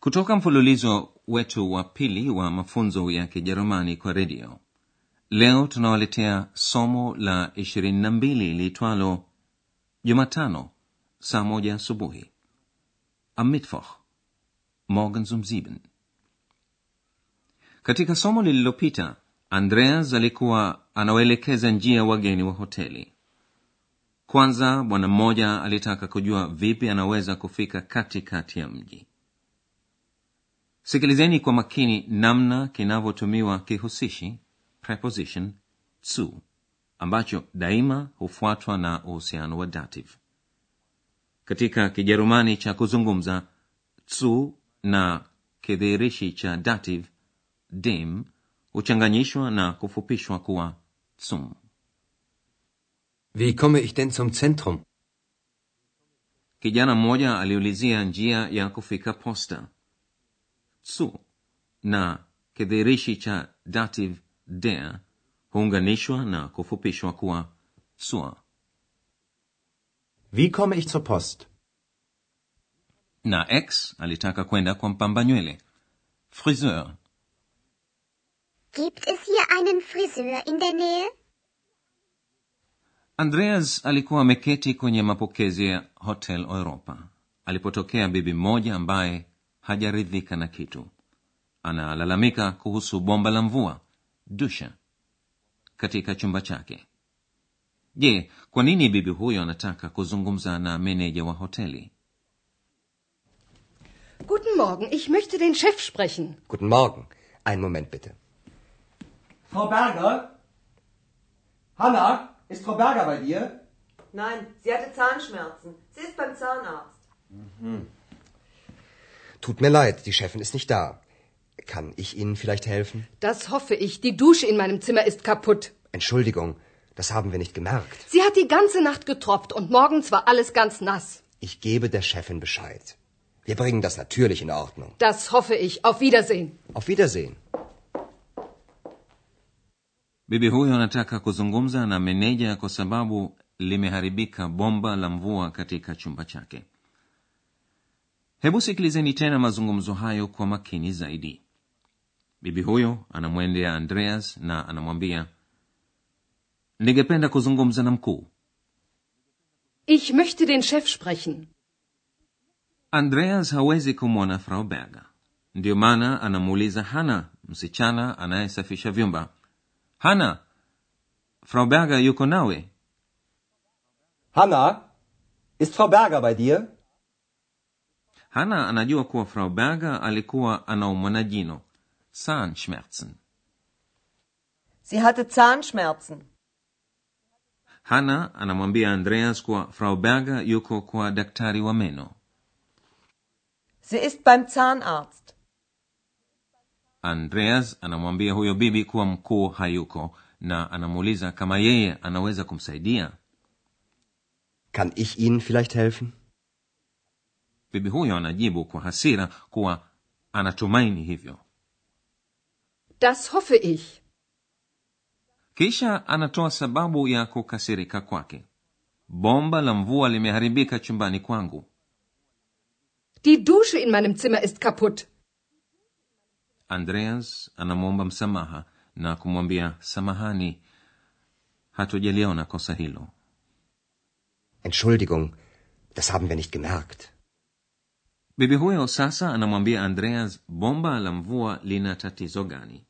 kutoka mfululizo wetu wa pili wa mafunzo ya Kijerumani kwa redio, leo tunawaletea somo la 22 liitwalo Jumatano saa moja asubuhi, am Mittwoch morgens. Katika somo lililopita, Andreas alikuwa anawaelekeza njia wageni wa hoteli. Kwanza bwana mmoja alitaka kujua vipi anaweza kufika katikati ya mji. Sikilizeni kwa makini namna kinavyotumiwa kihusishi preposition tsu ambacho daima hufuatwa na uhusiano wa dative. Katika Kijerumani cha kuzungumza, tsu na kidhihirishi cha dative dem huchanganyishwa na kufupishwa kuwa zum. Wie komme ich denn zum Zentrum? kijana mmoja aliulizia njia ya kufika posta zu na kidhirishi cha dative der huunganishwa na kufupishwa kuwa zur Wie komme ich zur Post? na x alitaka kwenda kwa mpamba nywele friseur Gibt es hier einen Friseur in der Nähe? andreas alikuwa ameketi kwenye mapokezi ya hotel europa alipotokea bibi mmoja ambaye hajaridhika na kitu analalamika kuhusu bomba la mvua dusha katika chumba chake je kwa nini bibi huyo anataka kuzungumza na meneja wa hoteli Guten Morgen, ich möchte den Chef sprechen. Guten Morgen. Einen Moment bitte. Frau Berger? Hanna, ist Frau Berger bei dir? Nein, sie hatte Zahnschmerzen. Sie ist beim Zahnarzt. Tut mir leid, die Chefin ist nicht da. Kann ich Ihnen vielleicht helfen? Das hoffe ich. Die Dusche in meinem Zimmer ist kaputt. Entschuldigung, das haben wir nicht gemerkt. Sie hat die ganze Nacht getropft und morgens war alles ganz nass. Ich gebe der Chefin Bescheid. Wir bringen das natürlich in Ordnung. Das hoffe ich. Auf Wiedersehen. Auf Wiedersehen. bibi huyo anataka kuzungumza na meneja kwa sababu limeharibika bomba la mvua katika chumba chake hebu sikilizeni tena mazungumzo hayo kwa makini zaidi. Bibi huyo anamwendea andreas na anamwambia ningependa kuzungumza na mkuu. Ich möchte den Chef sprechen. andreas hawezi kumwona frau berger. Ndiyo maana anamuuliza hana msichana anayesafisha vyumba. Hana frau berger yuko nawe? Hana ist Frau Berger bei dir? Hana anajua kuwa frau berger alikuwa anaumwa na jino zahnschmerzen Sie hatte Zahnschmerzen. hana anamwambia andreas kuwa frau berger yuko kwa daktari wa meno Sie ist beim Zahnarzt. andreas anamwambia huyo bibi kuwa mkuu hayuko na anamuuliza kama yeye anaweza kumsaidia Kann ich Ihnen vielleicht helfen? Bibi huyo anajibu kwa hasira kuwa anatumaini hivyo Das hoffe ich. kisha anatoa sababu ya kukasirika kwake bomba la mvua limeharibika chumbani kwangu Die Dusche in meinem Zimmer ist kaputt. andreas anamwomba msamaha na kumwambia samahani hatujaliona kosa hilo Entschuldigung, das haben wir nicht gemerkt. Bibi huyo sasa anamwambia andreas bomba la mvua lina tatizo gani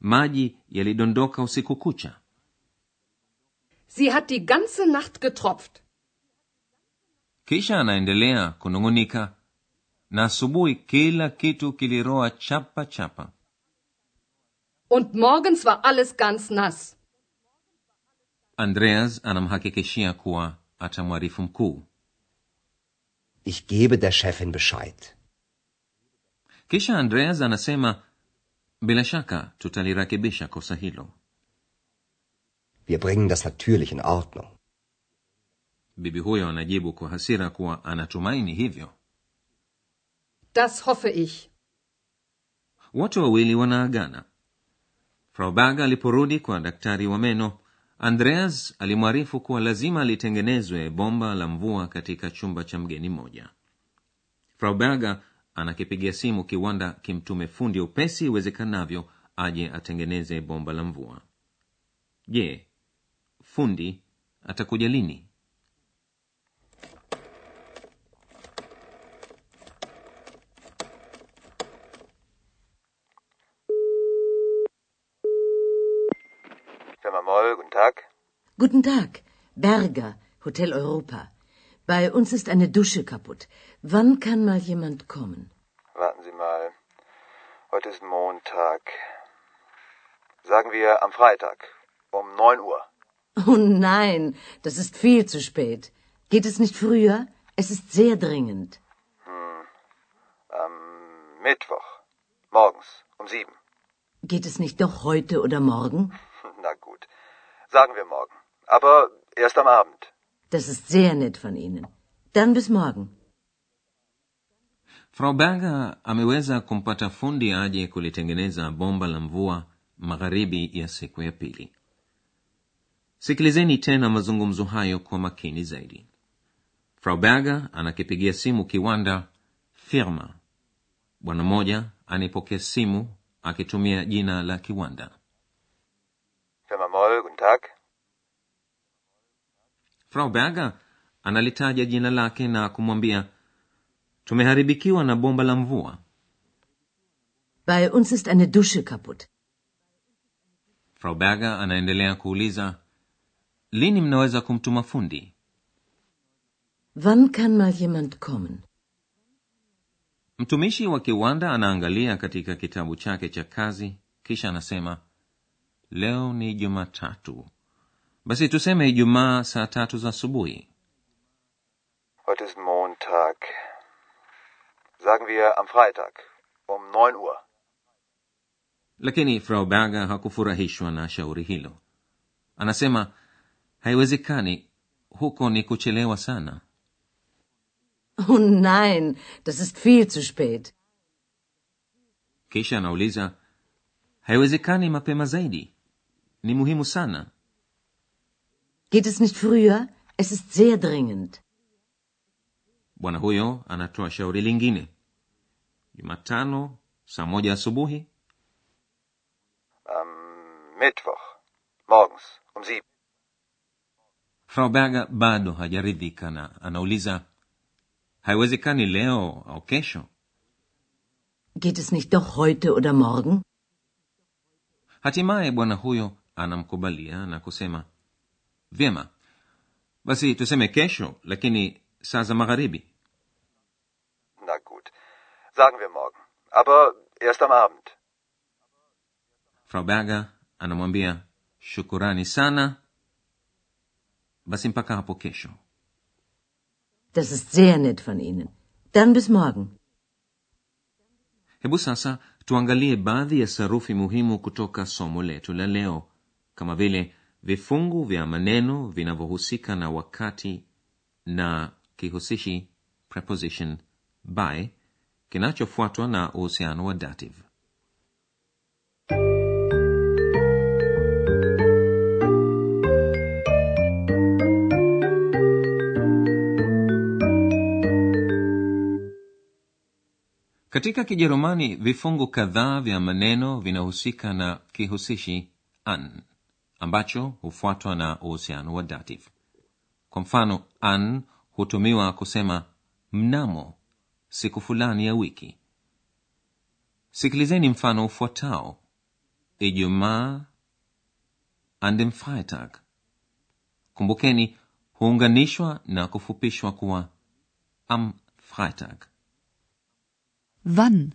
maji yalidondoka usiku kucha Sie hat die ganze Nacht getropft. kisha anaendelea kunung'unika na asubuhi kila kitu kiliroa chapa chapa Und morgens war alles ganz nass. andreas anamhakikishia kuwa atamwarifu mkuu Ich gebe der Chefin Bescheid. kisha andreas anasema bila shaka tutalirekebisha kosa hilo Wir bringen das natürlich in Ordnung. bibi huyo anajibu kwa hasira kuwa anatumaini hivyo Das hoffe ich. wote wawili wanaagana frau berger aliporudi kwa daktari wa meno andreas alimwarifu kuwa lazima litengenezwe bomba la mvua katika chumba cha mgeni mmoja. Frau berger anakipigia simu kiwanda kimtume fundi upesi iwezekanavyo aje atengeneze bomba la mvua. Je fundi atakuja lini Firma Moll, guten Tag. Guten Tag, Berger, Hotel Europa. Bei uns ist eine Dusche kaputt. Wann kann mal jemand kommen? Warten Sie mal. Heute ist Montag. Sagen wir am Freitag um 9 Uhr. Oh nein, das ist viel zu spät. Geht es nicht früher? Es ist sehr dringend. Am Mittwoch. Morgens um 7. Geht es nicht doch heute oder morgen? Sagen wir morgen. Aber erst am Abend. Das ist sehr nett von Ihnen. Dann bis morgen. frau berger ameweza kumpata fundi aje kulitengeneza bomba la mvua magharibi ya siku ya pili sikilizeni tena mazungumzo hayo kwa makini zaidi frau berger anakipigia simu kiwanda firma bwana mmoja anipokea simu akitumia jina la kiwanda Moll, guten Tag. frau berger analitaja jina lake na kumwambia tumeharibikiwa na bomba la mvua Bei uns ist eine Dusche kaputt. frau berger anaendelea kuuliza lini mnaweza kumtuma fundi Wann kann mal jemand kommen? mtumishi wa kiwanda anaangalia katika kitabu chake cha kazi kisha anasema leo ni jumatatu basi tuseme ijumaa saa tatu za asubuhi Heute ist Montag. Sagen wir am Freitag um 9 Uhr. lakini frau berger hakufurahishwa na shauri hilo anasema haiwezekani huko ni kuchelewa sana Oh nein, das ist viel zu spät. kisha anauliza haiwezekani mapema zaidi ni muhimu sana Geht es nicht früher? Es ist sehr dringend. bwana huyo anatoa shauri lingine jumatano saa moja asubuhi Am Mittwoch. Morgens um 7. frau berger bado hajaridhika na anauliza haiwezekani leo au kesho Geht es nicht doch heute oder morgen? hatimaye bwana huyo anamkubalia na kusema vyema basi tuseme kesho lakini saa za magharibi Na gut. Sagen wir morgen. Aber erst am Abend. frau berger anamwambia shukurani sana basi mpaka hapo kesho Das ist sehr nett von Ihnen. Dann bis morgen. hebu sasa tuangalie baadhi ya sarufi muhimu kutoka somo letu la leo kama vile vifungu vya maneno vinavyohusika na wakati na kihusishi preposition by kinachofuatwa na uhusiano wa dative. Katika kijerumani vifungu kadhaa vya maneno vinahusika na kihusishi an ambacho hufuatwa na uhusiano wa dative kwa mfano an hutumiwa kusema mnamo siku fulani ya wiki sikilizeni mfano ufuatao ijumaa an dem freitag kumbukeni huunganishwa na kufupishwa kuwa am freitag Wann?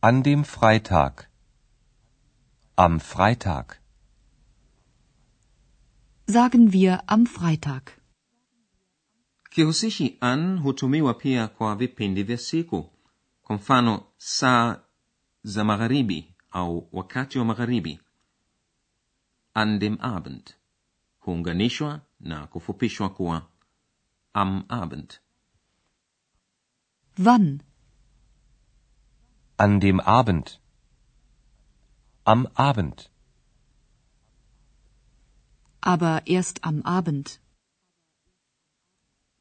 An dem Freitag. Am Freitag. Sagen wir am Freitag. kihusishi an hutumiwa pia kwa vipindi vya siku kwa mfano saa za magharibi au wakati wa magharibi an dem abend huunganishwa na kufupishwa kuwa am abend Wann? An dem Abend. Am Abend. Aber erst am Abend.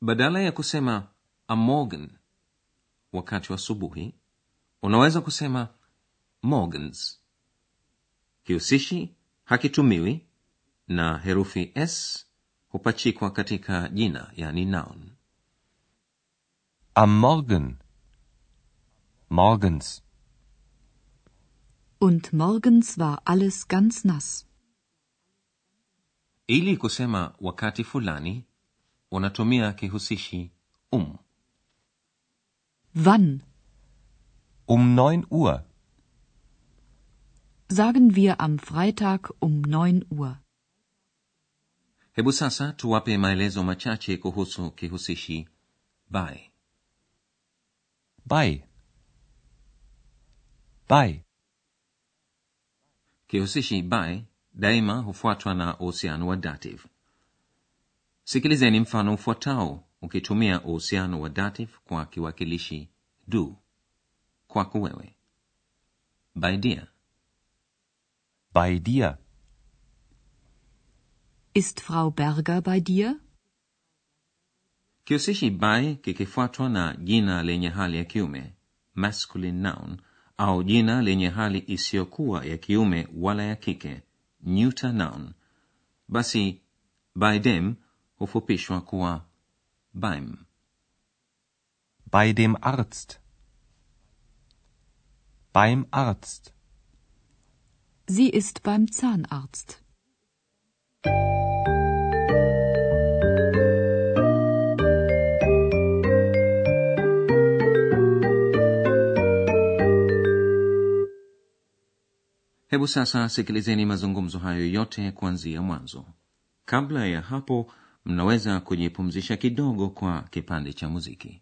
badala ya kusema am morgen wakati wa subuhi unaweza kusema morgens kihusishi hakitumiwi na herufi s hupachikwa katika jina yani noun Am Morgen. Morgens. Und morgens war alles ganz nass. Ili kusema wakati fulani unatumia kihusishi um Wann? Um neun Uhr. Sagen wir am Freitag um 9 Uhr. hebu sasa tuwape maelezo machache kuhusu kihusishi by Bei. Bei. kihusishi by daima hufuatwa na uhusiano wa dative sikilizeni mfano ufuatao ukitumia uhusiano wa dative kwa kiwakilishi du kwako wewe by dir Bei dir. Ist Frau Berger bei dir? kihusishi by kikifuatwa na jina lenye hali ya kiume masculine noun au jina lenye hali isiyokuwa ya kiume wala ya kike neuter noun basi by dem hufupishwa kuwa beim Bei dem Arzt. Beim Arzt. Sie ist beim Zahnarzt. Hebu sasa sikilizeni mazungumzo hayo yote kuanzia mwanzo. Kabla ya hapo mnaweza kujipumzisha kidogo kwa kipande cha muziki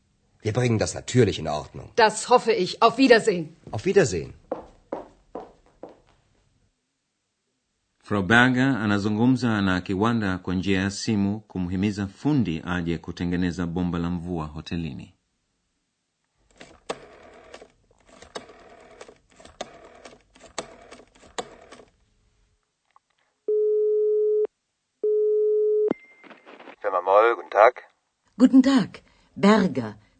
Wir bringen das natürlich in Ordnung. Das hoffe ich. Auf Wiedersehen. Auf Wiedersehen. frau berger anazungumza na kiwanda kwa njia ya simu kumhimiza fundi aje kutengeneza bomba la mvua hotelini Firma Moll, guten Tag. Guten Tag, Berger,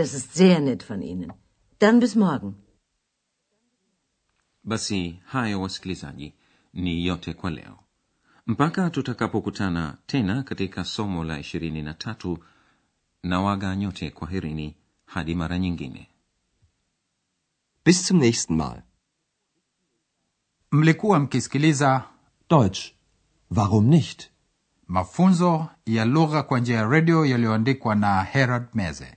Das ist sehr nett von Ihnen. Dann bis morgen. basi hayo wasikilizaji ni yote kwa leo mpaka tutakapokutana tena katika somo la ishirini na tatu na waga nyote kwaherini hadi mara nyingine Bis zum nächsten Mal. mlikuwa mkisikiliza Deutsch. Warum nicht? mafunzo ya lugha kwa njia ya redio yaliyoandikwa na herald meze